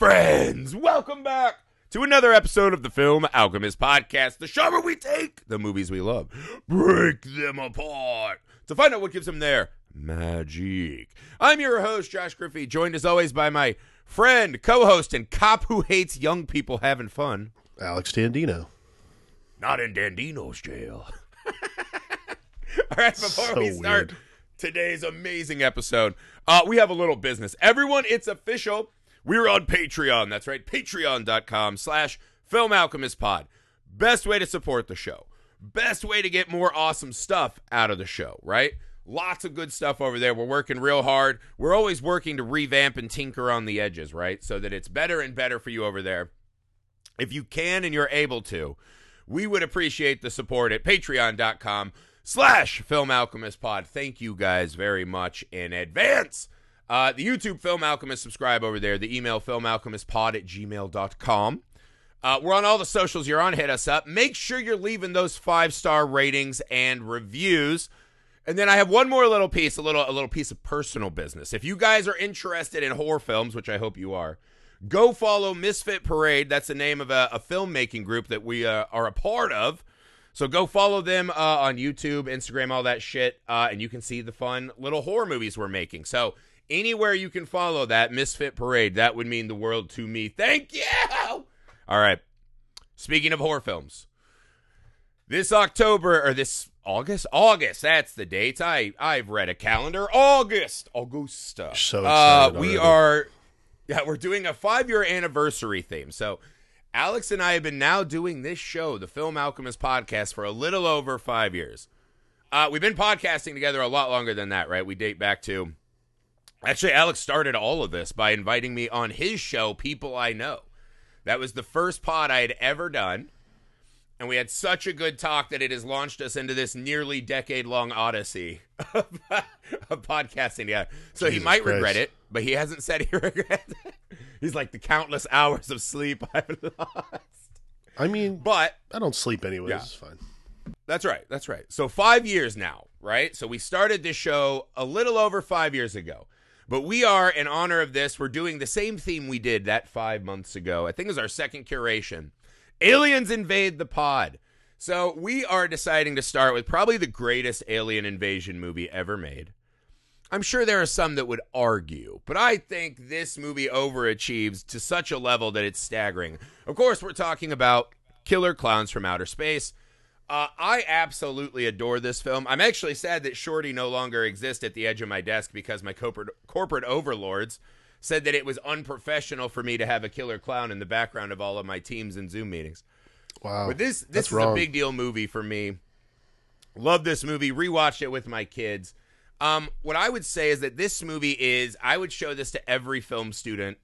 Friends. Welcome back to another episode of the Film Alchemist Podcast, the show where we take the movies we love, break them apart to find out what gives them their magic. I'm your host, Josh Griffey, joined as always by my friend, co host, and cop who hates young people having fun. Alex Dandino. Not in Dandino's jail. All right, before So we start weird. today's amazing episode, uh, we have a little business. Everyone, it's official. We're on Patreon. That's right, patreon.com slash Film Alchemist Pod. Best way to support the show. Best way to get more awesome stuff out of the show, right? Lots of good stuff over there. We're working real hard. We're always working to revamp and tinker on the edges, right? So that it's better and better for you over there. If you can and you're able to, we would appreciate the support at patreon.com slash film alchemist pod thank you guys very much in advance uh, the youtube film alchemist subscribe over there the email filmalchemistpod at gmail.com uh, we're on all the socials you're on hit us up make sure you're leaving those five star ratings and reviews and then I have one more little piece, a little a little piece of personal business. If you guys are interested in horror films, which I hope you are, go follow Misfit Parade. That's the name of a, a filmmaking group that we uh, are a part of. So go follow them uh, on YouTube, Instagram, all that shit, uh, and you can see the fun little horror movies we're making. So anywhere you can follow that Misfit Parade, that would mean the world to me. Thank you. All right. Speaking of horror films, this October or this August, August. That's the date. I I've read a calendar. August, Augusta. So uh, we already. are. Yeah, we're doing a five year anniversary theme. So Alex and I have been now doing this show, the Film Alchemist podcast, for a little over five years. Uh, we've been podcasting together a lot longer than that, right? We date back to. Actually, Alex started all of this by inviting me on his show, People I Know. That was the first pod I had ever done. And we had such a good talk that it has launched us into this nearly decade long odyssey of, of podcasting. Yeah. So he Jesus might regret it, but he hasn't said he regrets it. He's like the countless hours of sleep I've lost. I mean, But I don't sleep anyways. Yeah. It's fine. that's right. That's right. So five years now, right? So we started this show a little over five years ago. But we are, in honor of this, we're doing the same theme we did that five months ago. I think it was our second curation. Aliens invade the pod. So we are deciding to start with probably the greatest alien invasion movie ever made. I'm sure there are some that would argue, but I think this movie overachieves to such a level that it's staggering. Of course, we're talking about Killer Klowns from Outer Space. Uh, I absolutely adore this film. I'm actually sad that Shorty no longer exists at the edge of my desk because my corporate corporate overlords said that it was unprofessional for me to have a killer clown in the background of all of my teams and Zoom meetings. Wow. But this this That's is wrong. a big deal movie for me. Love this movie. Rewatched it with my kids. Um, what I would say is that this movie is I would show this to every film student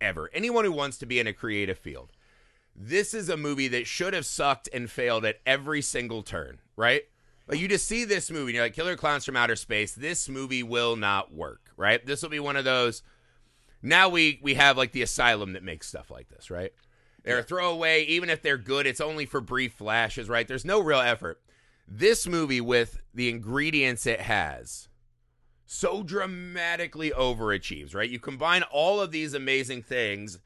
ever. Anyone who wants to be in a creative field. This is a movie that should have sucked and failed at every single turn, right? Like you just see this movie and you're like, Killer Klowns from Outer Space, this movie will not work, right? This will be one of those now we we have like the asylum that makes stuff like this, right? They're a throwaway, even if they're good, it's only for brief flashes, right? There's no real effort. This movie, with the ingredients it has, so dramatically overachieves, right? You combine all of these amazing things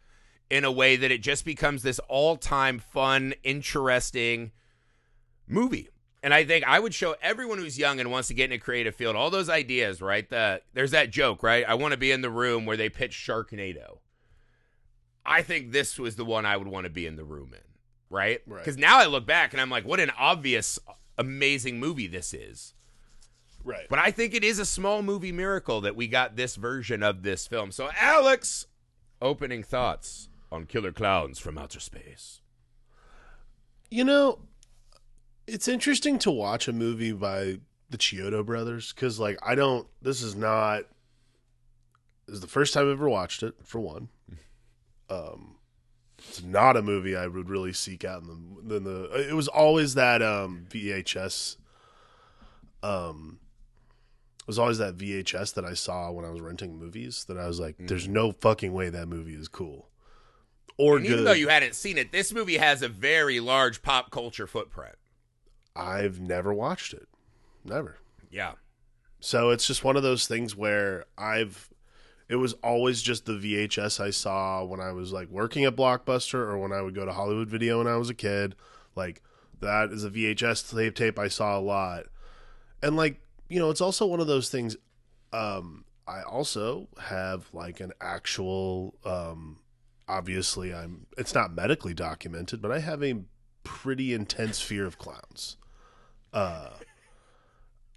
in a way that it just becomes this all-time fun, interesting movie. And I think I would show everyone who's young and wants to get in a creative field all those ideas, right? The there's that joke, right? I want to be in the room where they pitch Sharknado. I think this was the one I would want to be in the room in, right? Right. Because now I look back and I'm like, what an obvious, amazing movie this is. right. But I think it is a small movie miracle that we got this version of this film. So, Alex, opening thoughts on Killer Klowns from Outer Space. You know, it's interesting to watch a movie by the Chiodo brothers because, like, I don't. This is not. This is the first time I've ever watched it. For one, um, it's not a movie I would really seek out. In the, in the it was always that um VHS. Um, it was always that VHS that I saw when I was renting movies. That I was like, "There's no fucking way that movie is cool." Or And good. even though you hadn't seen it, this movie has a very large pop culture footprint. I've never watched it. Never. Yeah. So it's just one of those things where I've It was always just the VHS I saw when I was like working at Blockbuster or when I would go to Hollywood Video when I was a kid. Like that is a VHS tape tape I saw a lot. And like, you know, it's also one of those things um I also have like an actual um obviously I'm it's not medically documented, but I have a pretty intense fear of clowns. Uh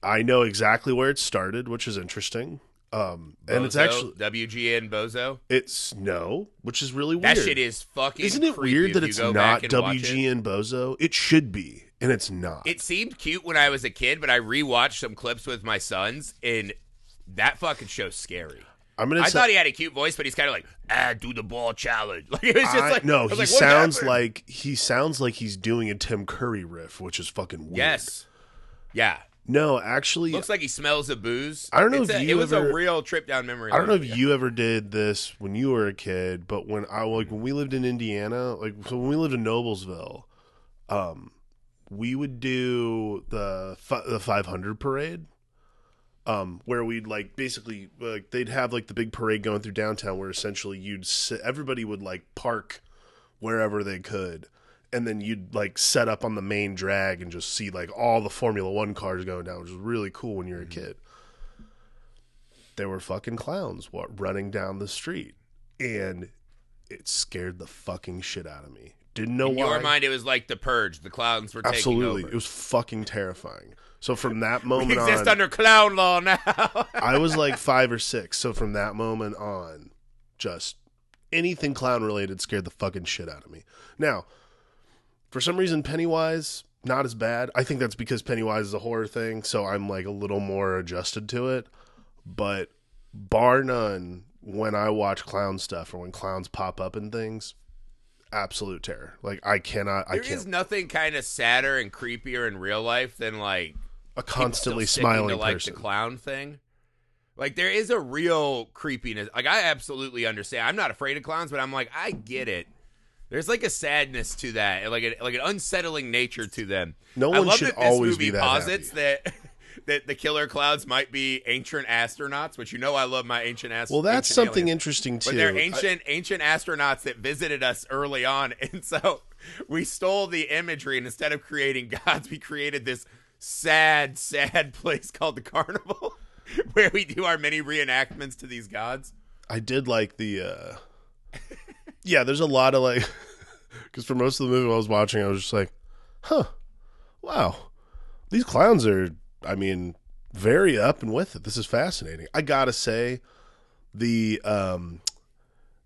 I know exactly where it started, which is interesting. Um and it's actually WGN Bozo. it's no, which is really weird. That shit is fucking. Isn't it weird that it's not WGN it. Bozo? It should be, and it's not. It seemed cute when I was a kid, but I rewatched some clips with my sons, and that fucking show's scary. I'm gonna I say, thought he had a cute voice, but he's kind of like, ah, do the ball challenge. Like it was just I- like, no, he like, sounds happened? like he sounds like he's doing a Tim Curry riff, which is fucking weird. yes, yeah. No, actually, Looks like he smells of booze. I don't know It's if a- you it was ever- a real trip down memory. I don't know if you ever did this when you were a kid, but when I like when we lived in Indiana, like so when we lived in Noblesville, um, we would do the the 500 parade, um, where we'd like basically like they'd have like the big parade going through downtown, where essentially you'd sit, everybody would like park wherever they could. And then you'd like set up on the main drag and just see like all the Formula One cars going down, which was really cool when you're a kid there were fucking clowns what, running down the street, and it scared the fucking shit out of me. Didn't know In why. your mind, it was like the purge. The clowns were taking Absolutely, over. it was fucking terrifying. So from that we moment exist on, under clown law now. I was like five or six. So from that moment on, just anything clown related scared the fucking shit out of me. Now, for some reason, Pennywise not as bad. I think that's because Pennywise is a horror thing, so I'm like a little more adjusted to it. But bar none, when I watch clown stuff or when clowns pop up and things, absolute terror. Like I cannot, I can't. is nothing kind of sadder and creepier in real life than like a constantly smiling to like person. the clown thing. Like there is a real creepiness. Like I absolutely understand. I'm not afraid of clowns, but I'm like I get it. There's like a sadness to that, like a, like an unsettling nature to them. No I one love should always be that this always movie be that posits that that the killer clowns might be ancient astronauts, which you know I love my ancient astronauts. well, that's something interesting too. But they're I- ancient ancient astronauts that visited us early on, and so we stole the imagery, and instead of creating gods, we created this sad, sad place called the Carnival, where we do our many reenactments to these gods. I did like the uh Yeah, there's a lot of like cuz for most of the movie I was watching I was just like, "Huh. Wow. These clowns are I mean, very up and with it. This is fascinating." I got to say the um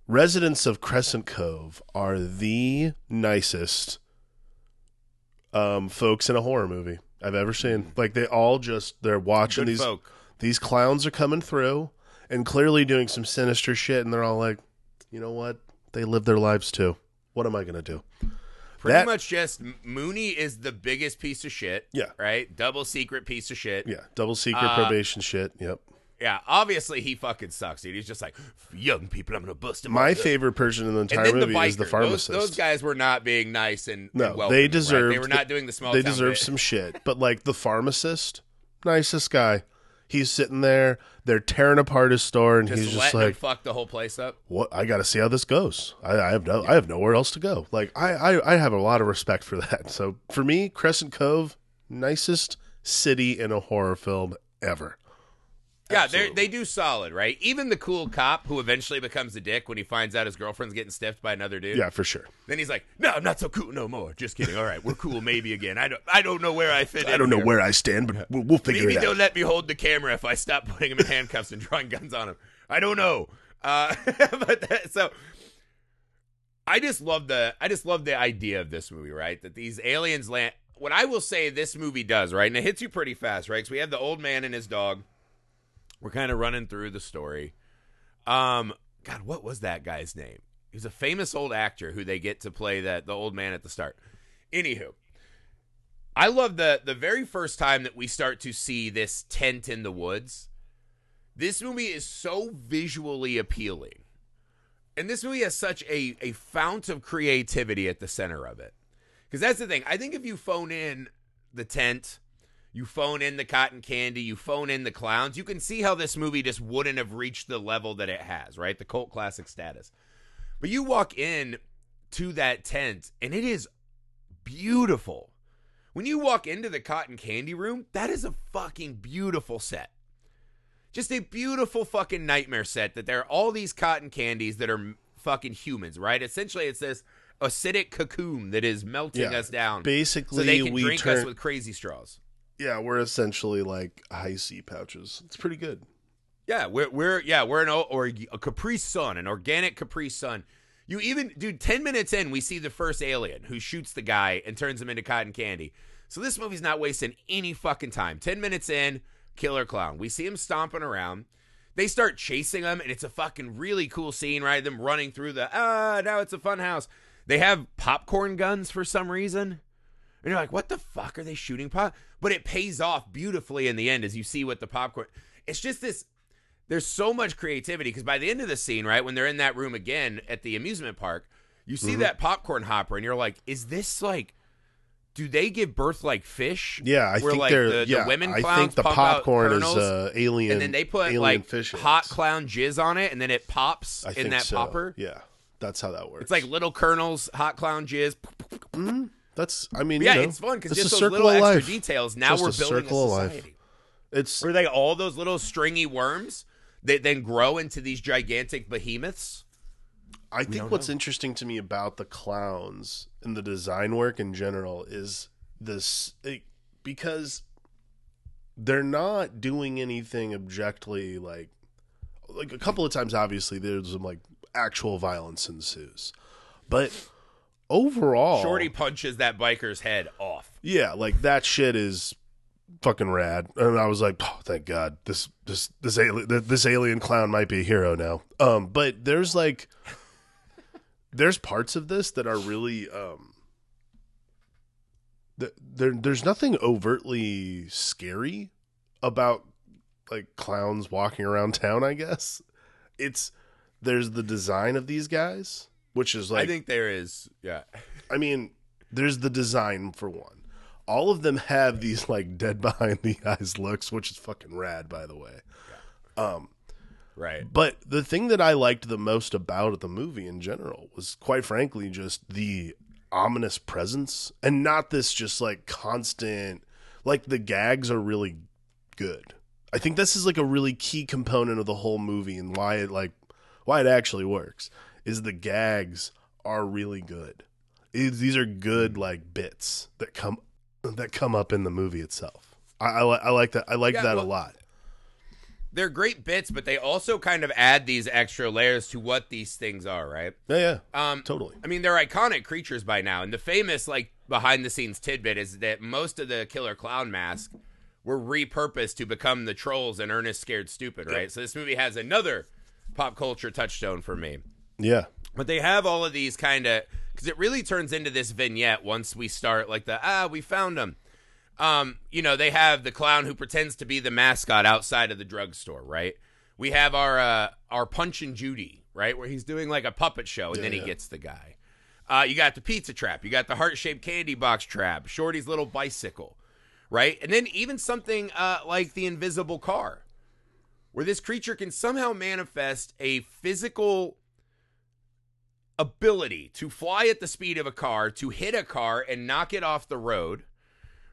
residents of Crescent Cove are the nicest um folks in a horror movie I've ever seen. Like they all just they're watching Good these folk. these clowns are coming through and clearly doing some sinister shit and they're all like you know what they live their lives too what am i gonna do Pretty That- much just Mooney is the biggest piece of shit. Yeah. Right? Double secret piece of shit. yeah double secret Uh, probation shit yep Yeah, obviously he fucking sucks, dude. He's just like, young people, I'm gonna bust him. my up." favorite person in the entire then the movie biker. is the pharmacist those guys were not being nice and no and they right? deserve They were not doing the small. they deserve some shit but like the pharmacist nicest guy he's sitting there they're tearing apart his store and Just he's just like fuck the whole place up. what I got to see how this goes. I, I have no, I have nowhere else to go. Like I, I, I have a lot of respect for that. So for me, Crescent Cove, nicest city in a horror film ever. Yeah, they they do solid, right? Even the cool cop who eventually becomes a dick when he finds out his girlfriend's getting stiffed by another dude. Yeah, for sure. Then he's like, "No, I'm not so cool no more. Just kidding. All right, we're cool maybe again. I don't I don't know where I fit in. I don't know here. where I stand, but we'll, we'll figure Maybe it they'll out. let me hold the camera if I stop putting him in handcuffs and drawing guns on him. I don't know. Uh, but that, so I just love the I just love the idea of this movie, right? That these aliens land. What I will say this movie does, right, and it hits you pretty fast, right? Because we have the old man and his dog. We're kind of running through the story. Um, God, what was that guy's name? He was a famous old actor who they get to play that the old man at the start. Anywho, I love the the very first time that we start to see this tent in the woods. This movie is so visually appealing. And this movie has such a, a fount of creativity at the center of it. Because that's the thing. I think if you phone in the tent, You phone in the cotton candy, you phone in the clowns. You can see how this movie just wouldn't have reached the level that it has, right? The cult classic status. But you walk in to that tent and it is beautiful. When you walk into the cotton candy room, that is a fucking beautiful set. Just a beautiful fucking nightmare set that there are all these cotton candies that are fucking humans, right? Essentially, it's this acidic cocoon that is melting Yeah. us down Basically, so they can we drink turn. us with crazy straws. Yeah, we're essentially like Hi-C pouches. It's pretty good. Yeah, we're we're yeah we're an or a Capri Sun, an organic Capri Sun. You even dude, ten minutes in, we see the first alien who shoots the guy and turns him into cotton candy. So this movie's not wasting any fucking time. Ten minutes in, killer clown. We see him stomping around. They start chasing him, and it's a fucking really cool scene, right? Them running through the ah, now it's a fun house. They have popcorn guns for some reason. And you're like, what the fuck are they shooting pop? But it pays off beautifully in the end as you see what the popcorn. It's just this. There's so much creativity because by the end of the scene, right when they're in that room again at the amusement park, you see that popcorn hopper, and you're like, is this like? Do they give birth like fish? Yeah, I Where, think like, they're. the, yeah, the women I think the popcorn is uh, alien. and then they put like fish hot eggs. clown jizz on it, and then it pops I in that so. popper. Yeah, that's how that works. It's like little kernels, hot clown jizz. That's. I mean, Yeah, you know, it's fun because it's just those circle little of extra life. details. Now Just we're a building circle a of life. society. It's Where they all those little stringy worms that then grow into these gigantic behemoths. I think what's know. interesting to me about the clowns and the design work in general is this it, because they're not doing anything objectively like like a couple of times obviously there's some like actual violence ensues but overall Shorty punches that biker's head off. yeah like that shit is fucking rad. And i was like oh thank god. This this this alien this alien clown might be a hero now. Um but there's like there's parts of this that are really um th- there there's nothing overtly scary about like clowns walking around town i guess. It's there's the design of these guys which is like I think there is, yeah. I mean, there's the design for one. All of them have these like dead behind the eyes looks, which is fucking rad, by the way. Um, Right. but the thing that I liked the most about the movie in general was, quite frankly, just the ominous presence, and not this just like constant. Like the gags are really good. I think this is like a really key component of the whole movie and why it like why it actually works is the gags are really good. These are good like bits that come that come up in the movie itself. I, I, I like that. I like Yeah, that well- a lot. They're great bits, but they also kind of add these extra layers to what these things are, right? Yeah, yeah, Um, totally. I mean, they're iconic creatures by now, and the famous like behind the scenes tidbit is that most of the killer clown mask were repurposed to become the trolls in Ernest Scared Stupid, right? So this movie has another pop culture touchstone for me. Yeah, But they have all of these kind of because it really turns into this vignette once we start like the ah we found them. Um, you know they have the clown who pretends to be the mascot outside of the drugstore, right? We have our uh, our Punch and Judy, right, where he's doing like a puppet show and then he Yeah. gets the guy. Uh, you got the pizza trap, you got the heart shaped candy box trap, Shorty's little bicycle, right, and then even something uh, like the invisible car, where this creature can somehow manifest a physical ability to fly at the speed of a car, to hit a car and knock it off the road,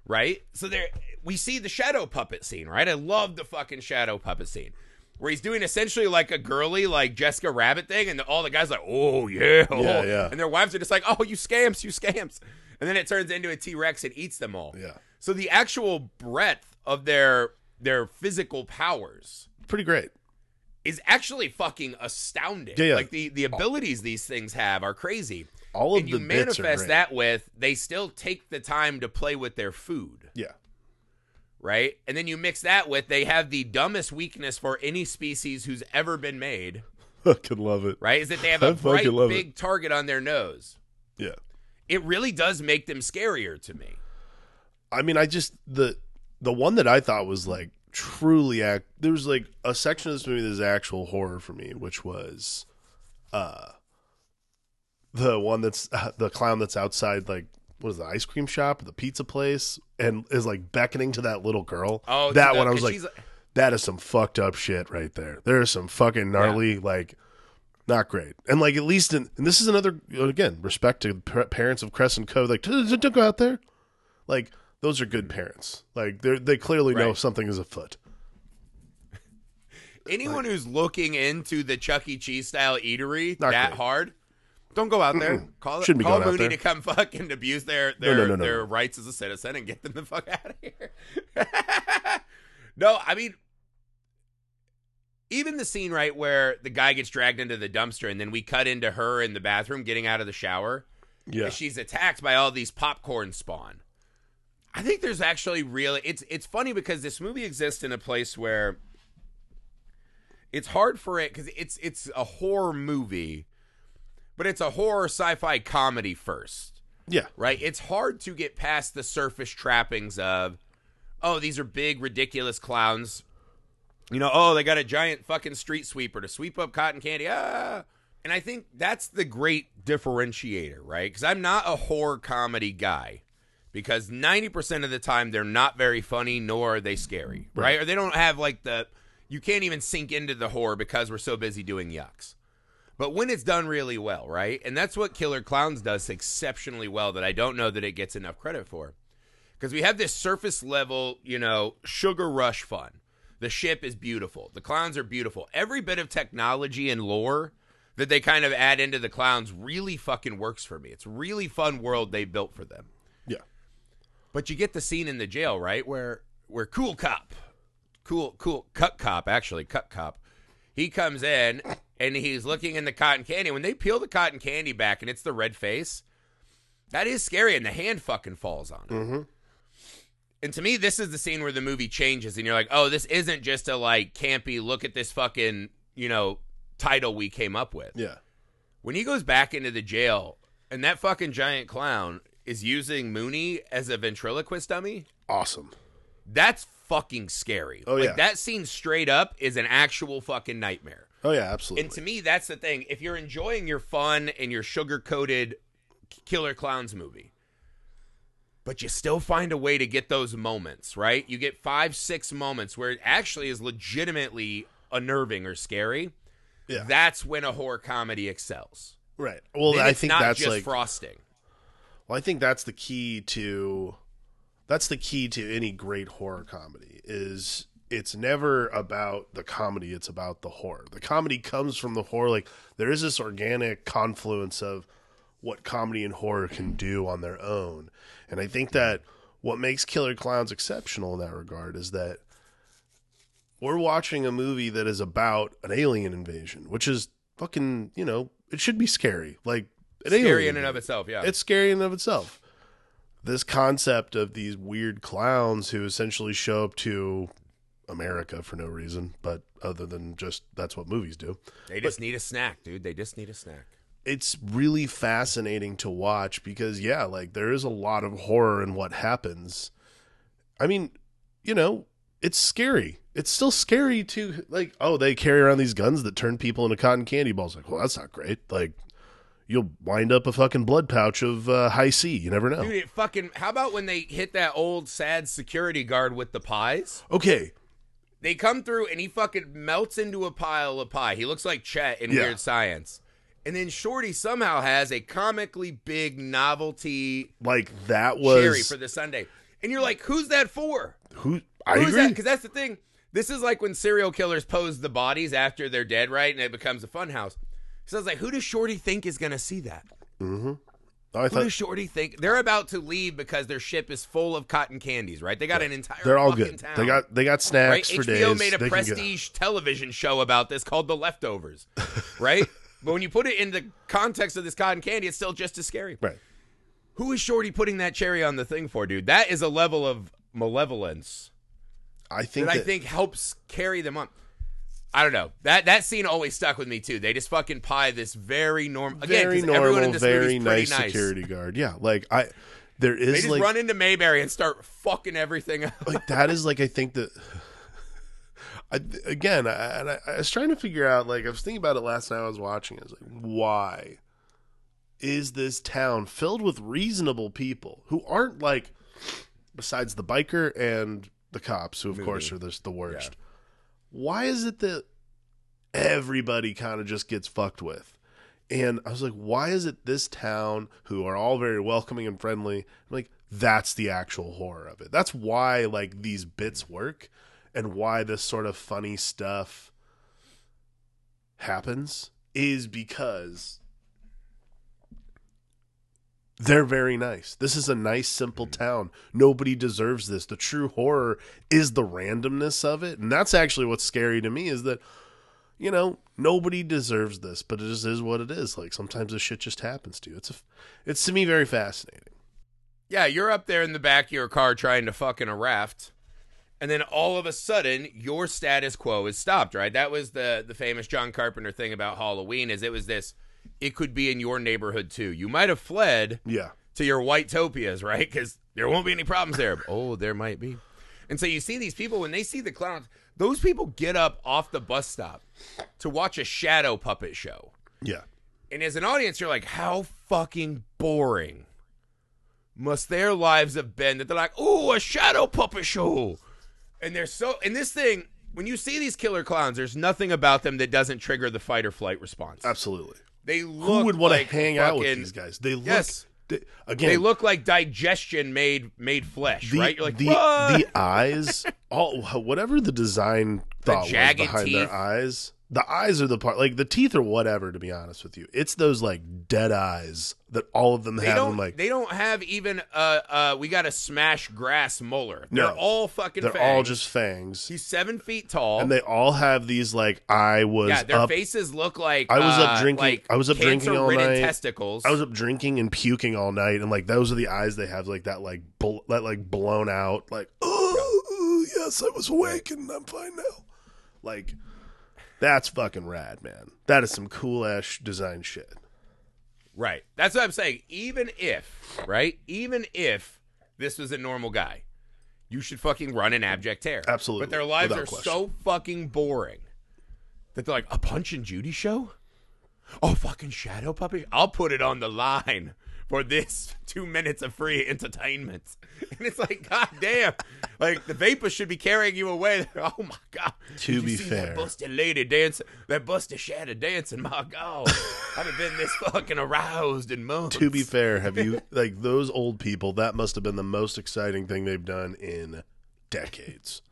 right? So there we see the shadow puppet scene, right? I love the fucking shadow puppet scene. Where he's doing essentially like a girly, like Jessica Rabbit thing, and all the guys like, oh yeah, oh. Yeah, yeah. and their wives are just like, oh, you scamps, you scamps, and then it turns into a T Rex and eats them all. yeah, So the actual breadth of their their physical powers pretty great. Is actually fucking astounding. Yeah, yeah. Like the the abilities these things have are crazy. All of and the you bits are manifest that with they still take the time to play with their food, Yeah, right? And then you mix that with they have the dumbest weakness for any species who's ever been made, I could love it. right? Is that they have a bright love it. big target on their nose. Yeah, It really does make them scarier to me. I mean, I just the the one that I thought was like truly act. There was like a section of this movie that is actual horror for me, which was, uh, the one that's uh, the clown that's outside like what is the ice cream shop, the pizza place, and is like beckoning to that little girl. Oh, that one I was like, that is some fucked up shit right there. There is some fucking gnarly, like, not great. And like, at least in, and this is another, again, respect to pa- parents of Crescent Cove, like, "D- d- don't go out there. Like, those are good parents. Like, they they clearly know something is afoot. anyone who's looking into the Chuck E. Cheese style eatery that great. hard, don't go out there. Call Shouldn't be call Mooney to come fucking abuse their their no, no, no, their rights as a citizen and get them the fuck out of here. no, I mean. Even the scene right where the guy gets dragged into the dumpster and then we cut into her in the bathroom getting out of the shower. Yeah. she's attacked by all these popcorn spawn. I think there's actually really it's it's funny because this movie exists in a place where it's hard for it because it's it's a horror movie, but it's a horror sci-fi comedy first, Yeah. right? It's hard to get past the surface trappings of, oh, these are big ridiculous clowns. You know, oh, they got a giant fucking street sweeper to sweep up cotton candy. Ah. And I think that's the great differentiator, right? Because I'm not a horror comedy guy. Because 90% of the time they're not very funny, nor are they scary, right? Right. Or they don't have like the, you can't even sink into the horror because we're so busy doing yucks. But when it's done really well, right? And that's what Killer Klowns does exceptionally well that I don't know that it gets enough credit for. Because we have this surface level, you know, sugar rush fun. The ship is beautiful. The clowns are beautiful. Every bit of technology and lore that they kind of add into the clowns really fucking works for me. It's really fun world they built for them. But you get the scene in the jail, right? Where where cool cop, cool cool cut cop actually cut cop, he comes in and he's looking in the cotton candy. When they peel the cotton candy back and it's the red face, that is scary, and the hand fucking falls on it. Mm-hmm. And to me, this is the scene where the movie changes, and you're like, oh, this isn't just a like campy look at this fucking you know title we came up with Yeah. when he goes back into the jail and that fucking giant clown is using Mooney as a ventriloquist dummy, Awesome. that's fucking scary. Oh, like yeah. that scene straight up is an actual fucking nightmare. Oh yeah, absolutely. And to me, that's the thing. If you're enjoying your fun and your sugar coated Killer Klowns movie, but you still find a way to get those moments, right? You get five, six moments where it actually is legitimately unnerving or scary. yeah. That's when a horror comedy excels. right. Well, I think not that's just like frosting. Well, I think that's the key to that's the key to any great horror comedy is it's never about the comedy, it's about the horror. The comedy comes from the horror like there is this organic confluence of what comedy and horror can do on their own. And I think that what makes Killer Klowns exceptional in that regard is that we're watching a movie that is about an alien invasion, which is fucking, you know, it should be scary. Like an Scary in and of itself, yeah. it's scary in and of itself. This concept of these weird clowns who essentially show up to America for no reason, but other than just that's what movies do. they just need a snack, dude. They just need a snack. It's really fascinating to watch because yeah, like there is a lot of horror in what happens. I mean, you know, it's scary. It's still scary to like, oh, they carry around these guns that turn people into cotton candy balls. Like, well, that's not great. Like, you'll wind up a fucking blood pouch of uh, Hi-C. You never know. Dude, it fucking. How about when they hit that old sad security guard with the pies? Okay, They come through and he fucking melts into a pile of pie. He looks like Chet in Yeah. Weird Science. And then Shorty somehow has a comically big novelty like that was cherry for the sundae. And you're like, who's that for? who I Who's that? Because that's the thing. This is like when serial killers pose the bodies after they're dead, right? And it becomes a funhouse. So I was like, who does Shorty think is going to see that? Oh, I Who does Shorty think they're about to leave because their ship is full of cotton candies? Right? They got an entire. they're all fucking good. Town, They got they got right. snacks for HBO days. made a They can prestige television show about this called The Leftovers, right? but when you put it in the context of this cotton candy, it's still just as scary. Right. Who is Shorty putting that cherry on the thing for, dude? That is a level of malevolence I think that I that- think helps carry them on. I don't know. That that scene always stuck with me too. They just fucking pie this very normal again very 'cause everyone in normal, this very nice, nice security guard. Yeah, like I there is They just like run into Mayberry and start fucking everything up. like that is like I think that I, again, I, and I, I was trying to figure out like I was thinking about it last night. I was watching. I was like, why? is this town filled with reasonable people who aren't like, besides the biker and the cops, who of course are the, the worst. Why is it that everybody kind of just gets fucked with? And I was like, why is it this town, who are all very welcoming and friendly, I'm like that's the actual horror of it. That's why like these bits work, and why this sort of funny stuff happens is because they're very nice. This is a nice, simple mm. town. Nobody deserves this. The true horror is the randomness of it, and that's actually what's scary to me. Is that you know nobody deserves this, but it just is what it is. Like sometimes this shit just happens to you. It's a, it's to me very fascinating. Yeah, you're up there in the back of your car trying to fuck in a raft, and then all of a sudden your status quo is stopped. Right? That was the the famous John Carpenter thing about Halloween. Is it was this? It could be in your neighborhood too. You might have fled Yeah, to your white topias, right? Because there won't be any problems there. oh, there might be. And so you see these people when they see the clowns. Those people get up off the bus stop to watch a shadow puppet show. yeah. And as an audience, you're like, how fucking boring must their lives have been that they're like, oh, a shadow puppet show. And they're so, and this thing, when you see these killer clowns, there's nothing about them that doesn't trigger the fight or flight response. Absolutely. They look Who would want like to hang out with these guys? They look Yes. they, again. They look like digestion made made flesh, the, right? You're like, the what? the eyes, all whatever the design thought was behind teeth. their eyes. The eyes are the part, like the teeth are whatever. To be honest with you, it's those like dead eyes that all of them They have. don't. like they don't have even. Uh, uh, we got a smash grass molar. They're No. all fucking. they're fangs. all just fangs, He's seven feet tall. and they all have these like I was yeah, their up. faces look like. I was up uh, drinking- Like I was up drinking all night. Testicles. I was up drinking and puking all night, and like those are the eyes they have, like that, like bl- that, like blown out, like oh yes, I was awake and I'm fine now. Like that's fucking rad, man. That is some cool ass design shit. Right. That's what I'm saying. Even if, right? Even if this was a normal guy, you should fucking run an abject terror. Absolutely. But their lives Without are question. so fucking boring that they're like, a Punch and Judy show? Oh, fucking Shadow Puppet? I'll put it on the line for this two minutes of free entertainment. And it's like, god damn. Like, the vapor should be carrying you away. Oh, my God. To be fair. That busted lady dancing. That busted shadow dancing. My God. I haven't been this fucking aroused in months. To be fair, have you like those old people? That must have been the most exciting thing they've done in decades.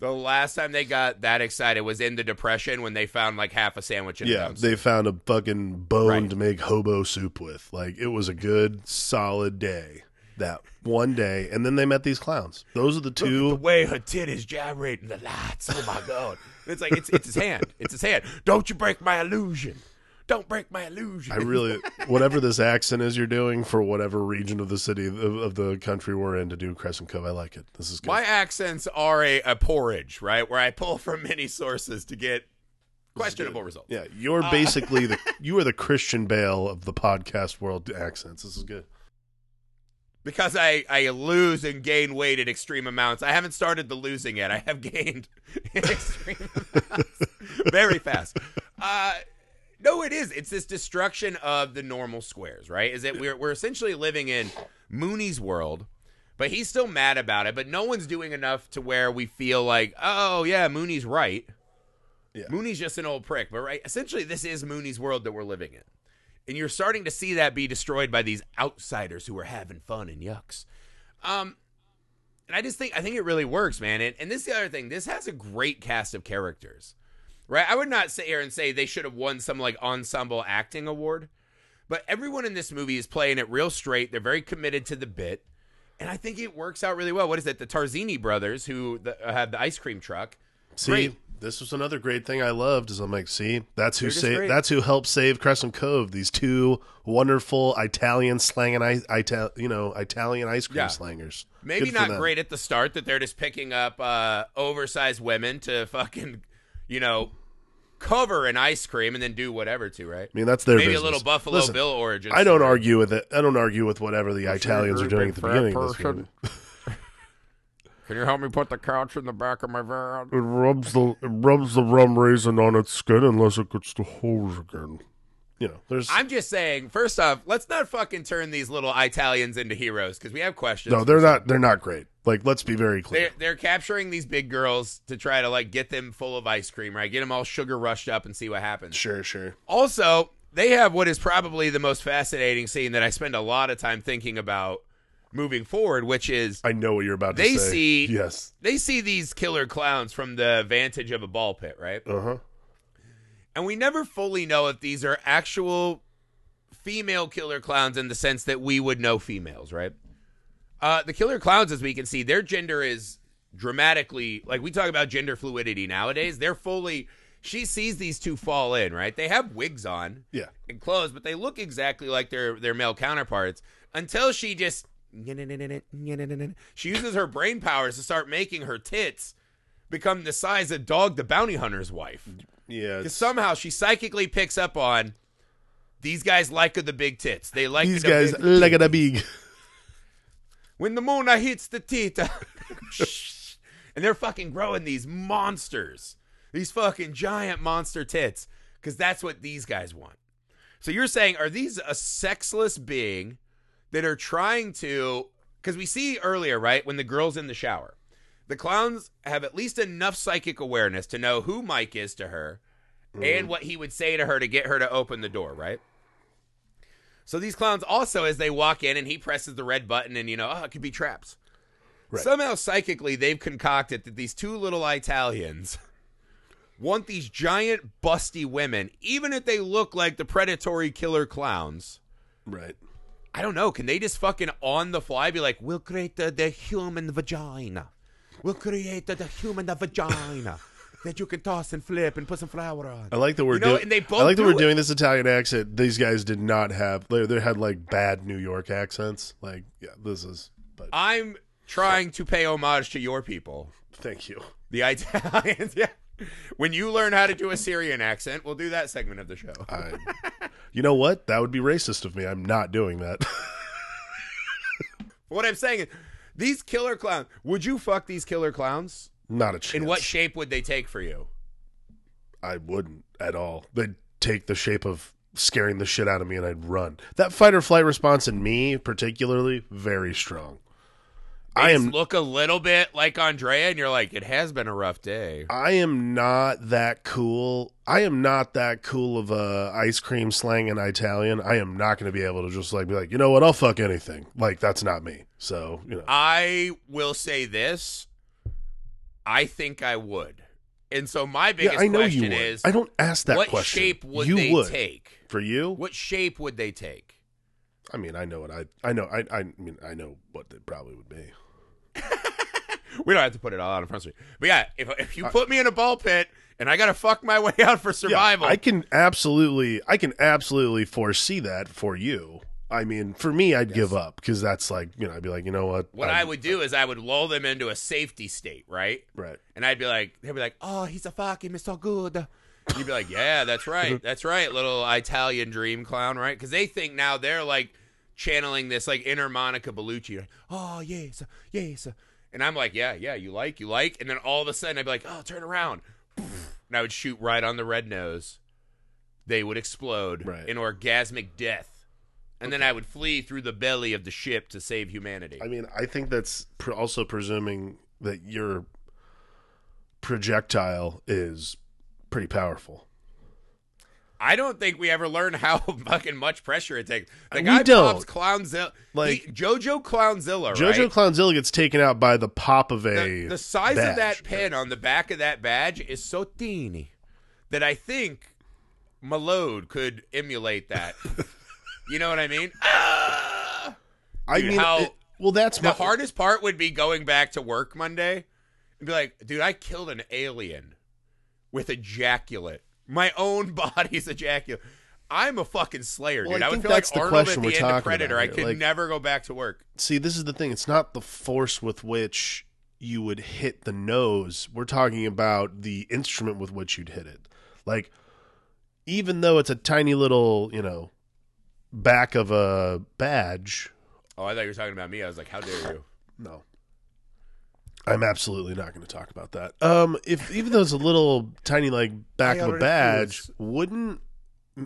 The last time they got that excited was in the Depression when they found like half a sandwich in Yeah, they found a fucking bone Right. to make hobo soup with. Like it was a good, solid day. That one day, and then they met these clowns. Those are the two. the way her titties gyrating the lights. Oh my god! It's like it's it's his hand. It's his hand. Don't you break my illusion. Don't break my illusion. I really, whatever this accent is you're doing for whatever region of the city of, of the country we're in to do Crescent Cove, I like it. This is good. my accents are a, a porridge, right? Where I pull from many sources to get questionable results. yeah, you're Uh, basically the you are the Christian Bale of the podcast world accents. This is good. because I, I lose and gain weight in extreme amounts. I haven't started the losing yet. I have gained in extreme amounts very fast. Uh, no, it is. It's this destruction of the normal squares, right? Is that we're we're essentially living in Mooney's world, but he's still mad about it. But no one's doing enough to where we feel like, oh yeah, Mooney's right. Yeah. Mooney's just an old prick, but right, essentially this is Mooney's world that we're living in. And you're starting to see that be destroyed by these outsiders who are having fun and yucks. Um and I just think I think it really works, man. And and this is the other thing. This has a great cast of characters. Right? I would not sit here and say they should have won some like ensemble acting award. But everyone in this movie is playing it real straight. They're very committed to the bit. And I think it works out really well. What is it? The Terenzi brothers who the, have the ice cream truck. See, Great. this was another great thing I loved. Is I'm like, see, that's who saved. That's who helped save Crescent Cove. These two wonderful Italian slanging, ice, Ital, you know, Italian ice cream Yeah. slangers. Maybe Good not great at the start that they're just picking up uh, oversized women to fucking, you know, cover an ice cream and then do whatever to, right? I mean, that's their Maybe business. a little Buffalo Listen, Bill origin. I don't story. argue with it. I don't argue with whatever the Italians are doing at the fat beginning of this movie. Can you help me put the couch in the back of my van? It rubs the it rubs the rum raisin on its skin unless it gets the hose again. you know, there's I'm just saying. First off, let's not fucking turn these little Italians into heroes because we have questions. no, they're not. They're not great. Like, let's be very clear. They're, they're capturing these big girls to try to like get them full of ice cream, right? Get them all sugar rushed up and see what happens. Sure, sure. Also, they have what is probably the most fascinating scene that I spend a lot of time thinking about moving forward, which is I know what you're about to They say. see- Yes. they see these killer clowns from the vantage of a ball pit, right? Uh huh. And we never fully know if these are actual female killer clowns in the sense that we would know females, right? Uh, the killer clowns, as we can see, their gender is dramatically like we talk about gender fluidity nowadays. They're fully. She sees these two fall in, right? They have wigs on Yeah. and clothes, but they look exactly like their their male counterparts until she just she uses her brain powers to start making her tits become the size of Dog the Bounty Hunter's wife. Yeah. Because somehow she psychically picks up on these guys like the big tits. They like These the guys like a big. when the moon hits the tita. and they're fucking growing these monsters. These fucking giant monster tits. Because that's what these guys want. So you're saying, are these a sexless being that are trying to. Because we see earlier, right, when the girl's in the shower, the clowns have at least enough psychic awareness to know who Mike is to her and mm-hmm. what he would say to her to get her to open the door, right? So these clowns also, as they walk in and he presses the red button and, you know, oh, it could be traps. Right. Somehow psychically, they've concocted that these two little Italians want these giant, busty women, even if they look like the predatory killer clowns. Right. I don't know. Can they just fucking on the fly be like, we'll create the, the human vagina? We'll create the, the human vagina that you can toss and flip and put some flour on. I like that we're You know, doing. and they both I like that do we're it. doing this Italian accent. These guys did not have. They, they had like bad New York accents. Like, yeah, this is. But I'm trying to pay homage to your people, thank you. the Italians. yeah. When you learn how to do a Syrian accent, we'll do that segment of the show. I, you know what? That would be racist of me. I'm not doing that. What I'm saying is, these killer clowns, would you fuck these killer clowns? Not a chance. In what shape would they take for you? I wouldn't at all. They'd take the shape of scaring the shit out of me and I'd run. That fight or flight response in me, particularly, very strong. I am look a little bit like Andrea, and you're like, it has been a rough day. I am not that cool. I am not that cool of a ice cream slang in Italian. I am not going to be able to just like be like, you know what? I'll fuck anything. Like that's not me. So you know, I will say this. I think I would. And so my biggest yeah, I know question you would. is I don't ask that what question. shape would you they would take? for you? What shape would they take? I mean, I know what I. I know. I. I mean, I know what it probably would be. We don't have to put it all out in front of me. But yeah, if, if you uh, put me in a ball pit and I got to fuck my way out for survival, Yeah, I can absolutely, I can absolutely foresee that for you. I mean, for me, I'd give up because that's like, you know, I'd be like, you know what? what I'm- I would do is I would lull them into a safety state, right? right. And I'd be like, they'd be like, oh, he's a fucking Mr. Good. And you'd be like, yeah, that's right. That's right, little Italian dream clown, right? Because they think now they're like channeling this like inner Monica Bellucci. Like, oh, yes, yes. And I'm like, yeah, yeah, you like, you like. And then all of a sudden I'd be like, oh, turn around. And I would shoot right on the red nose. They would explode Right. in orgasmic death. And then I would flee through the belly of the ship to save humanity. I mean, I think that's pr- also presuming that your projectile is pretty powerful. I don't think we ever learn how fucking much pressure it takes. The We guy don't. pops Klownzilla, Like- like JoJo Klownzilla, Jojo right? Klownzilla gets taken out by the pop of a the, the size badge. of that pin on the back of that badge is so teeny that I think Malode could emulate that. you know what I mean? Ah! I Dude, mean, how- it- well, that's The my hardest part would be going back to work Monday and be like, dude, I killed an alien with ejaculate. My own body's ejaculate. I'm a fucking slayer, Well, dude. I I, would feel like Arnold at the end of Predator. I could Like- never go back to work. See, this is the thing. It's not the force with which you would hit the nose. We're talking about the instrument with which you'd hit it. Like, even though it's a tiny little, you know, back of a badge, Oh, I thought you were talking about me. I was like, how dare you? no. I'm absolutely not going to talk about that. Um, if even though it's a little tiny like back I of a already badge, feel wouldn't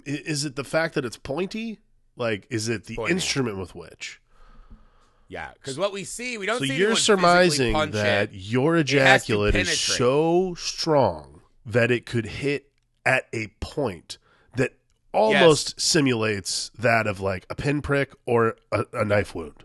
is it the fact that it's pointy? Like, is it the Pointy. instrument with which? Yeah, because what we see, we don't So see you're anyone physically surmising punch that it. your to ejaculate is penetrate. so strong that it could hit at a point almost simulates that of like a pinprick or a, a knife wound.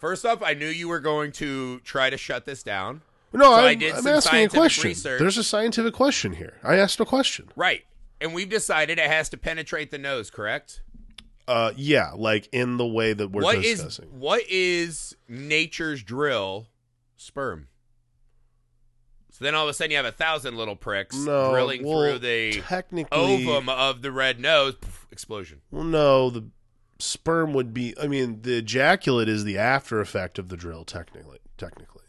First off, I knew you were going to try to shut this down. No, I I'm, did I'm asking a question. research. There's a scientific question here. I asked a question. Right. And we've decided it has to penetrate the nose, correct? Uh, yeah, like in the way that we're What is discussing. what is nature's drill? Sperm. So then all of a sudden you have a thousand little pricks no, drilling well, through the technically, ovum of the red nose. Explosion. Well, no, the sperm would be. I mean, the ejaculate is the after effect of the drill. Technically, technically,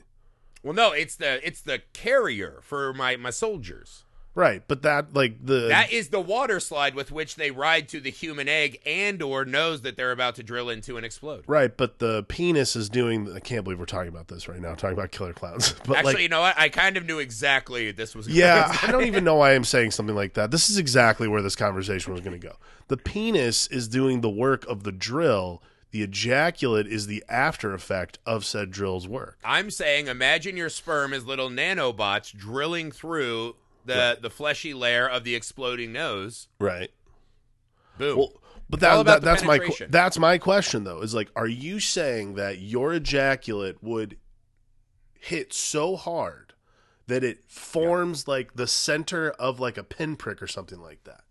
Well, no, it's the it's the carrier for my my soldiers. Right? But that, like the That is the water slide with which they ride to the human egg and or knows that they're about to drill into and explode. right. But the penis is doing. I can't believe we're talking about this right now. Talking about killer clowns. But Actually, like, you know what? I kind of knew exactly this was. yeah, I don't even know why I'm saying something like that. This is exactly where this conversation was going to go. The penis is doing the work of the drill. The ejaculate is the after effect of said drill's work. I'm saying, imagine your sperm as little nanobots drilling through the the fleshy layer of the exploding nose. Right. Boom. Well, but that, that that's my that's my question though. Is like, are you saying that your ejaculate would hit so hard that it forms like the center of like a pinprick or something like that?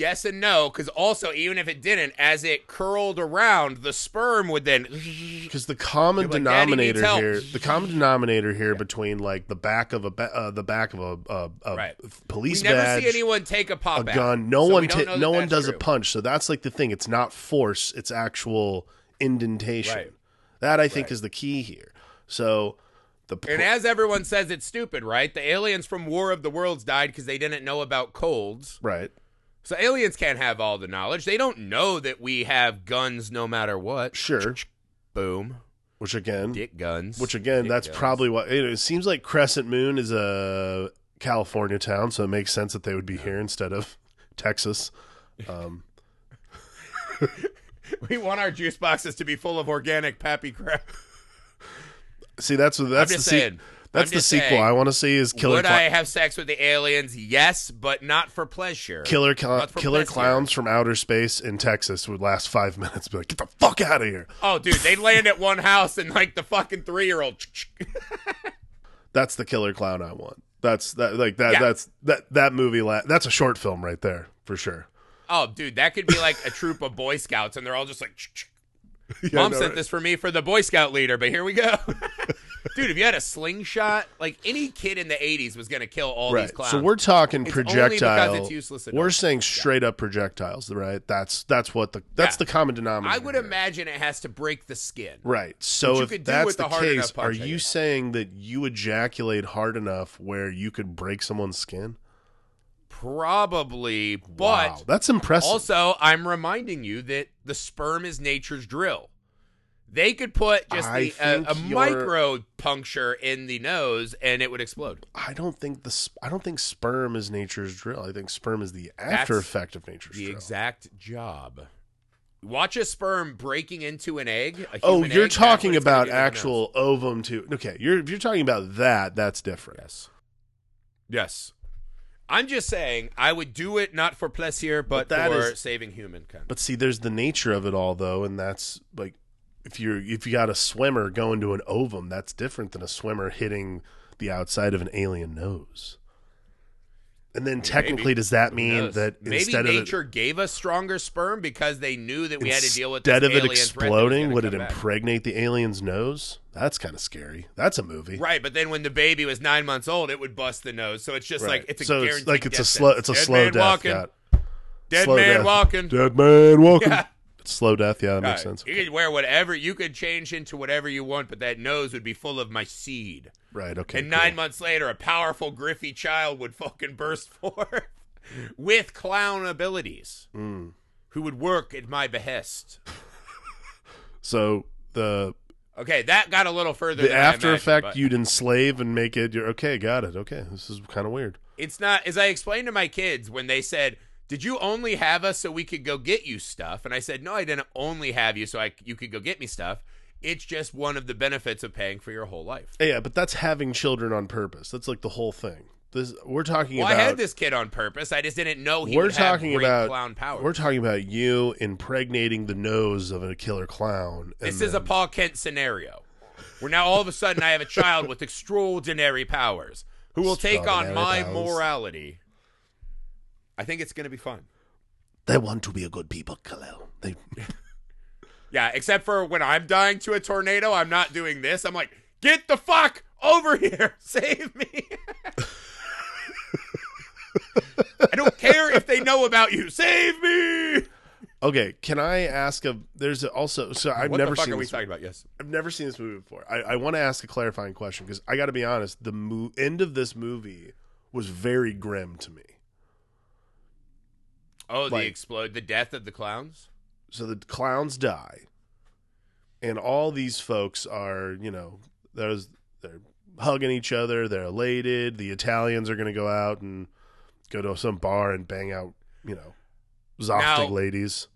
Yes and no, because also even if it didn't, as it curled around, the sperm would then. Because the common like, denominator here, the common denominator here between like the back of a ba- uh, the back of a, a, a Right. police we never badge, see anyone take a pop a out. gun. No so one ta- that no one does a punch. So that's like the thing. It's not force. It's actual indentation. Right. That I think Right. is the key here. So the pr- And as everyone says, it's stupid, right? The aliens from War of the Worlds died because they didn't know about colds. right. So aliens can't have all the knowledge. They don't know that we have guns no matter what. Sure. Boom. Which again, Dick guns. which again, Dick that's guns. probably what it, it seems like. Crescent Moon is a California town, so it makes sense that they would be here instead of Texas. Um, We want our juice boxes to be full of organic pappy crap. see, that's what that's I'm the just se- saying. That's the sequel saying. I want to see is Killer Would Cla- I have sex with the aliens? Yes, but not for pleasure. Killer Not for Killer pleasure. Clowns from outer space in Texas would last five minutes. Be like, get the fuck out of here. Oh, dude, they land at one house and like the fucking three year old. That's the Killer Klown I want. That's that like that. Yeah. That's that that movie. La- that's a short film right there for sure. Oh, dude, that could be like a troop of Boy Scouts, and they're all just like. Yeah, Mom know, sent right? this for me for the Boy Scout leader, but here we go. Dude, if you had a slingshot, like any kid in the 80s was going to kill all these Right. clowns. So we're talking It's projectile. it's useless we're saying straight up projectiles, right? That's that's what the that's Yeah. the common denominator. I would here. imagine it has to break the skin. Right. So if that's the the case, punch, are you saying that you ejaculate hard enough where you could break someone's skin? Probably, but wow, that's impressive. also I'm reminding you that the sperm is nature's drill. They could put just the, a think micro puncture in the nose and it would explode. I don't think the sp- I don't think sperm is nature's drill. I think sperm is the after That's effect of nature's The drill. exact job. Watch a sperm breaking into an egg. a Oh, you're egg, talking what it's gonna about do to the nose. actual ovum too. Okay, you're if you're talking about that, that's different. Yes. Yes. I'm just saying I would do it not for pleasure, but, But that for is- saving humankind. But see, there's the nature of it all though, and that's like if you're if you got a swimmer going to an ovum, that's different than a swimmer hitting the outside of an alien nose. And then technically, maybe. does that mean that maybe instead of nature gave us stronger sperm because they knew that we had to deal with instead of it alien threat that was exploding, would it come back. impregnate the alien's nose? That's kind of scary. That's a movie. Right, but then when the baby was nine months old, it would bust the nose. So it's just Right. like it's a so guaranteed it's like it's a slow it's a Dead slow man death. walking. Dead slow man death. walking. Dead man walking. Yeah. Slow death. Yeah, that makes Right. sense. You could wear whatever. You could change into whatever you want, but that nose would be full of my seed. Right. Okay. and cool. nine months later, a powerful, griffy child would fucking burst forth with clown abilities, Mm. who would work at my behest. So the Okay, that got a little further. the after imagined, effect but you'd enslave and make it. You're okay. Got it. Okay. This is kind of weird. it's not as I explained to my kids when they said, "Did you only have us so we could go get you stuff?" And I said, "No, I didn't only have you so I you could go get me stuff. It's just one of the benefits of paying for your whole life." Yeah, but that's having children on purpose. That's like the whole thing. This we're talking Well, about. I had this kid on purpose. I just didn't know he we're talking great about clown powers. we're talking about you impregnating the nose of a killer clown. This is a Pa Kent scenario. Where now all of a sudden I have a child with extraordinary powers who will take on my powers. morality. I think it's going to be fun. They want to be a good people, Kal-El. They Yeah, except for when I'm dying to a tornado, I'm not doing this. I'm like, get the fuck over here. Save me. I don't care if they know about you. Save me. Okay, can I ask a? There's also so I've what never the fuck seen are we this. talking about? Yes. I've never seen this movie before. I, I want to ask a clarifying question because I got to be honest. The mo- end of this movie was very grim to me. Oh, the explode, the death of the clowns. So the clowns die, and all these folks are, you know, there's they're hugging each other. They're elated. The Italians are going to go out and go to some bar and bang out, you know, Now- ladies.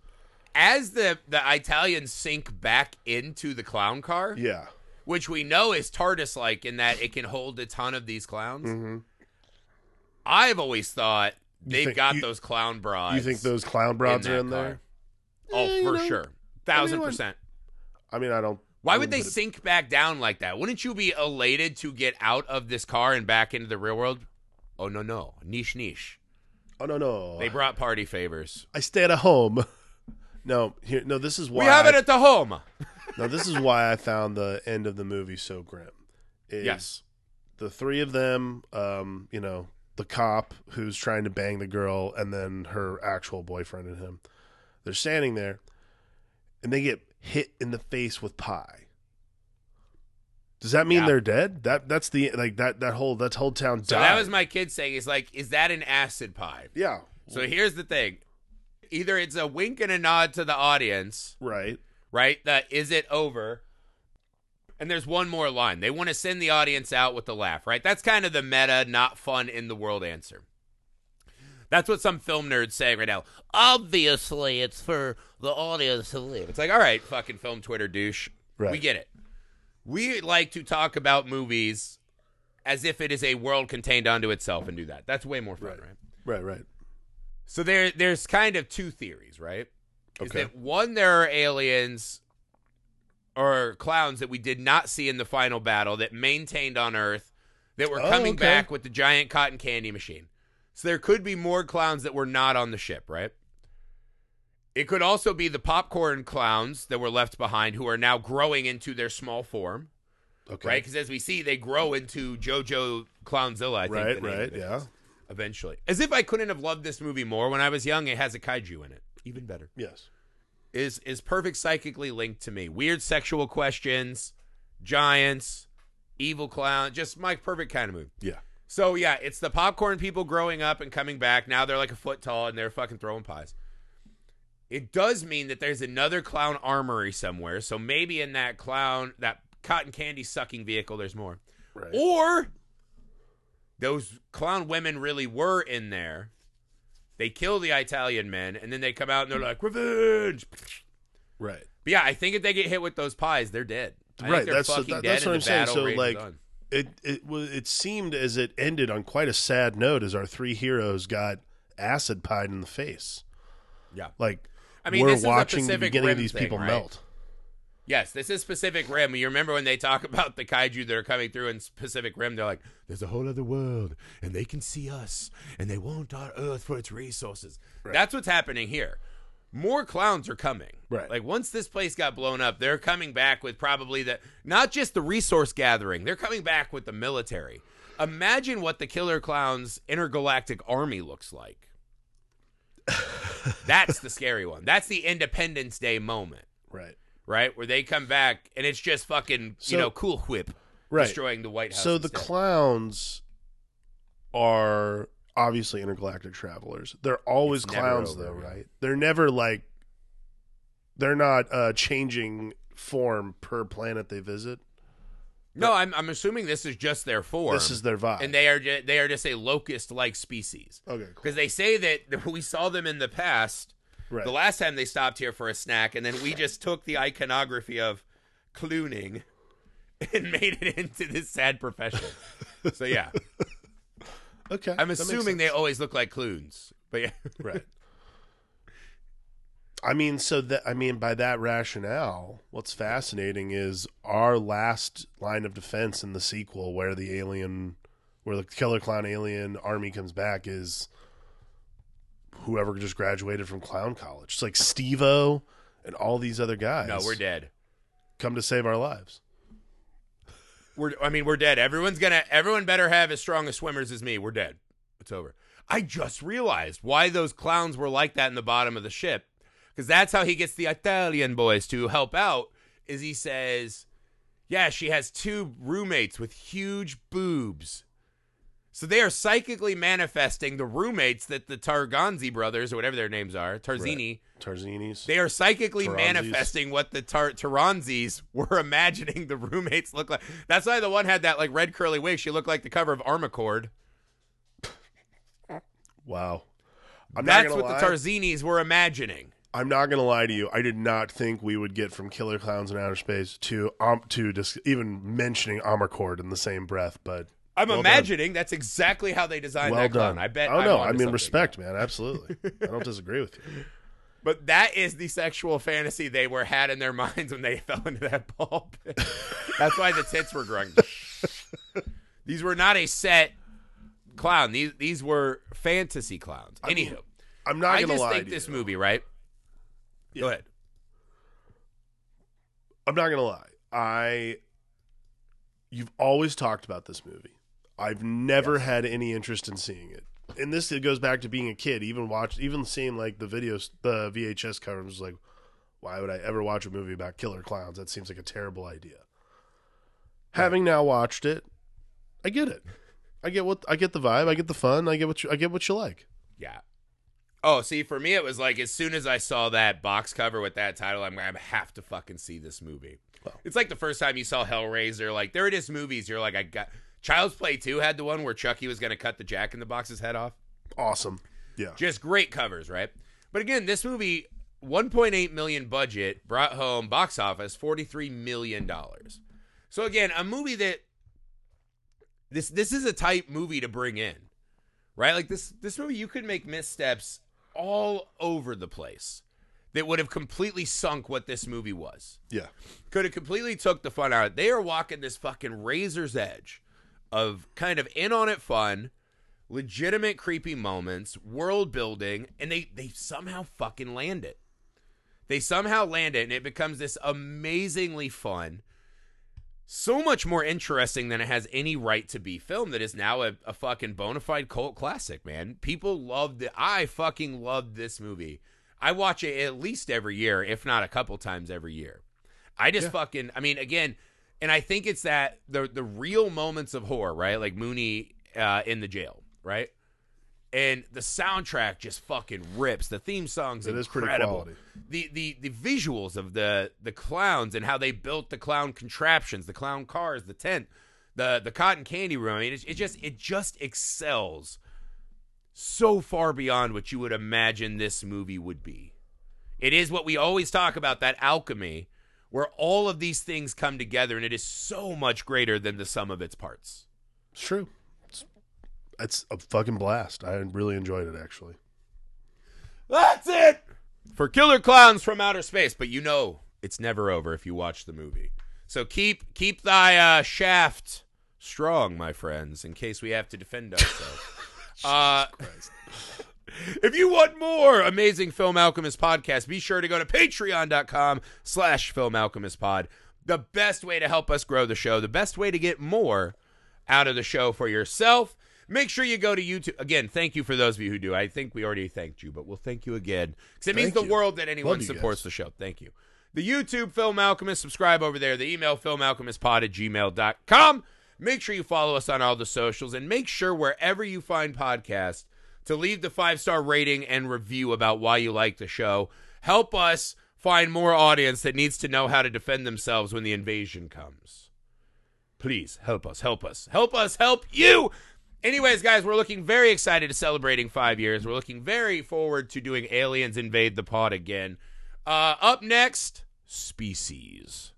As the the Italians sink back into the clown car, Yeah. which we know is TARDIS like in that it can hold a ton of these clowns. hmm I've always thought they've think- got you- those clown broads. You think those clown broads are that in there? Oh, you for know, sure, thousand what- percent. I mean, I don't. Why would they sink back down like that? Wouldn't you be elated to get out of this car and back into the real world? Oh no no, niche niche. Oh no no! They brought party favors. I stay at a home. No, here, no. This is why. We have I, it at the home. no, this is why I found the end of the movie so grim. Is Yes. the three of them. Um, you know, the cop who's trying to bang the girl, and then her actual boyfriend and him. They're standing there, and they get hit in the face with pie. Does that mean Yeah. they're dead? That that's the like that that whole that whole town died. That was my kid saying, "Is like, is that an acid pie?" yeah. So here's the thing: either it's a wink and a nod to the audience, Right. right? That is it over. And there's one more line. They want to send the audience out with a laugh, right? That's kind of the meta, not fun in the world answer. That's what some film nerds say right now. Obviously, it's for the audience to live. It's like, all right, fucking film Twitter douche. Right. We get it. We like to talk about movies as if it is a world contained unto itself and do that. That's way more fun, Right. right? Right. Right. So there, there's kind of two theories, right? Is Okay. that one, there are aliens or clowns that we did not see in the final battle that maintained on Earth that were Oh, coming okay. back with the giant cotton candy machine. So there could be more clowns that were not on the ship, right? It could also be the popcorn clowns that were left behind who are now growing into their small form, Okay. right? Because as we see, they grow into JoJo Klownzilla, I think. Right. Right. Yeah. Eventually. As if I couldn't have loved this movie more when I was young. It has a kaiju in it. Even better Yes. Is is perfect psychically linked to me. Weird sexual questions, giants, evil clown, just my perfect kind of movie. Yeah. So yeah, it's the popcorn people growing up and coming back. Now they're like a foot tall and they're fucking throwing pies. It does mean that there's another clown armory somewhere. So maybe in that clown, that cotton candy sucking vehicle, there's more. Right. Or those clown women really were in there. They kill the Italian men, and then they come out and they're like, revenge. Right. But yeah, I think if they get hit with those pies, they're dead. I think Right, they're that's- fucking that- dead that's what I'm saying. So, like. It it it seemed as it ended on quite a sad note as our three heroes got acid pied in the face. Yeah. Like I mean, we're this is a watching the Pacific beginning of these thing, people right? melt. Yes, this is Pacific Rim. You remember when they talk about the kaiju that are coming through in Pacific Rim? They're like, "There's a whole other world, and they can see us, and they want our Earth for its resources." That's what's happening here. More clowns are coming. Right. Like once this place got blown up, they're coming back with probably the not just the resource gathering. They're coming back with the military. Imagine what the Killer Klowns intergalactic army looks like. That's the scary one. That's the Independence Day moment Right. Right? Where they come back and it's just fucking, So- you know, Cool Whip Right. destroying the White House. So the instead. clowns are obviously intergalactic travelers. They're always It's clowns though, yeah. right? They're never like they're not uh changing form per planet they visit. No, I'm I'm assuming this is just their form. This is their vibe. and they are ju- they are just a locust like species. okay, cool. Because they say that we saw them in the past. Right. The last time they stopped here for a snack, and then we just took the iconography of clooning and made it into this sad profession. so yeah, okay. I'm assuming they always look like cloons. But yeah, right. I mean, so that I mean, by that rationale, what's fascinating is our last line of defense in the sequel, where the alien, where the killer clown alien army comes back, is whoever just graduated from clown college. It's like Steve-O and all these other guys. no, we're dead. Come to save our lives. We're I mean we're dead. Everyone's gonna everyone better have as strong as swimmers as me. We're dead. It's over. I just realized why those clowns were like that in the bottom of the ship. Because that's how he gets the Italian boys to help out, is he says, Yeah, she has two roommates with huge boobs. So they are psychically manifesting the roommates that the Targanzi brothers, or whatever their names are, Tarzini, Tarzinis. they are psychically Terenzis. manifesting what the tar- Terenzis were imagining the roommates look like. That's why the one had that like red curly wig. She looked like the cover of Amarcord. wow. I'm That's what gonna the lie. Tarzinis were imagining. I'm not gonna lie to you. I did not think we would get from Killer Klowns in Outer Space to um to even mentioning Amarcord in the same breath. But I'm Well done. imagining that's exactly how they designed well that clown. done. I bet. Oh I'm no, I mean something. respect, man. Absolutely. I don't disagree with you. But that is the sexual fantasy they were had in their minds when they fell into that ball pit. That's why the tits were growing. these were not a set clown. These these were fantasy clowns. I mean, Anywho, I'm not I gonna just lie. think this you. movie, right? Go ahead. I'm not gonna lie. I you've always talked about this movie. I've never had any interest in seeing it. And this it goes back to being a kid. Even watch, even seeing like the videos, the VHS cover was like, why would I ever watch a movie about killer clowns? That seems like a terrible idea. Having now watched it, I get it. I get what I get the vibe. I get the fun. I get what you, I get what you like. Yeah. Oh, see, for me, it was like as soon as I saw that box cover with that title, I'm I have to fucking see this movie. Well. It's like the first time you saw Hellraiser. Like there it is, movies. You're like, I got Child's Play Two had the one where Chucky was gonna cut the Jack in the Box's head off. Awesome. Yeah. Just great covers, right? But again, this movie, 1.8 million budget, brought home box office 43 million dollars. So again, a movie that this this is a tight movie to bring in, right? Like this this movie, you could make missteps all over the place that would have completely sunk what this movie was Yeah. could have completely took the fun out of it. They are walking this fucking razor's edge of kind of in on it fun, legitimate creepy moments, world building, and they they somehow fucking land it. They somehow land it, and it becomes this amazingly fun, so much more interesting than it has any right to be film. That is now a, a fucking bona fide cult classic, man. People loved it. I fucking loved this movie. I watch it at least every year, if not a couple times every year. I just Yeah. fucking I mean again, and I think it's that the the real moments of horror, right? Like Mooney uh, in the jail, right? And the soundtrack just fucking rips. The theme songs It incredible. The the the visuals of the the clowns and how they built the clown contraptions, the clown cars, the tent, the the cotton candy room. I mean, it, it just it just excels so far beyond what you would imagine this movie would be. It is what we always talk about that alchemy where all of these things come together and it is so much greater than the sum of its parts. It's true. It's, it's a fucking blast. I really enjoyed it actually. That's it for Killer Klowns from Outer Space. But you know it's never over if you watch the movie. So keep keep thy uh, shaft strong, my friends, in case we have to defend ourselves. uh, if you want more amazing Film Alchemist podcast, be sure to go to patreon.com slash Film Alchemist pod. The best way to help us grow the show, the best way to get more out of the show for yourself. Make sure you go to YouTube. Again, thank you for those of you who do. I think we already thanked you, but we'll thank you again. Because it means Thank the you. world that anyone Love supports the show. Thank you. The YouTube Film Alchemist, subscribe over there. The email filmalchemistpod at gmail.com. Make sure you follow us on all the socials and make sure wherever you find podcasts to leave the five star rating and review about why you like the show. Help us find more audience that needs to know how to defend themselves when the invasion comes. Please help us, help us, help us, help you. Anyways, guys, we're looking very excited to celebrating five years. We're looking very forward to doing Aliens Invade the Pod again. Uh, up next, Species.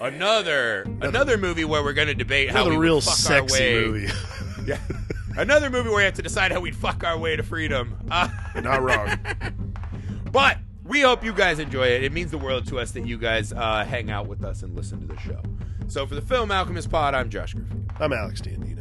Another another movie where we're going to debate how Another we would real fuck sexy our way. movie. Yeah. Another movie where we have to decide how we'd fuck our way to freedom. Uh, Not wrong. but we hope you guys enjoy it. It means the world to us that you guys uh, hang out with us and listen to the show. So for the Film Alchemist Pod, I'm Josh Griffin. I'm Alex Dandy.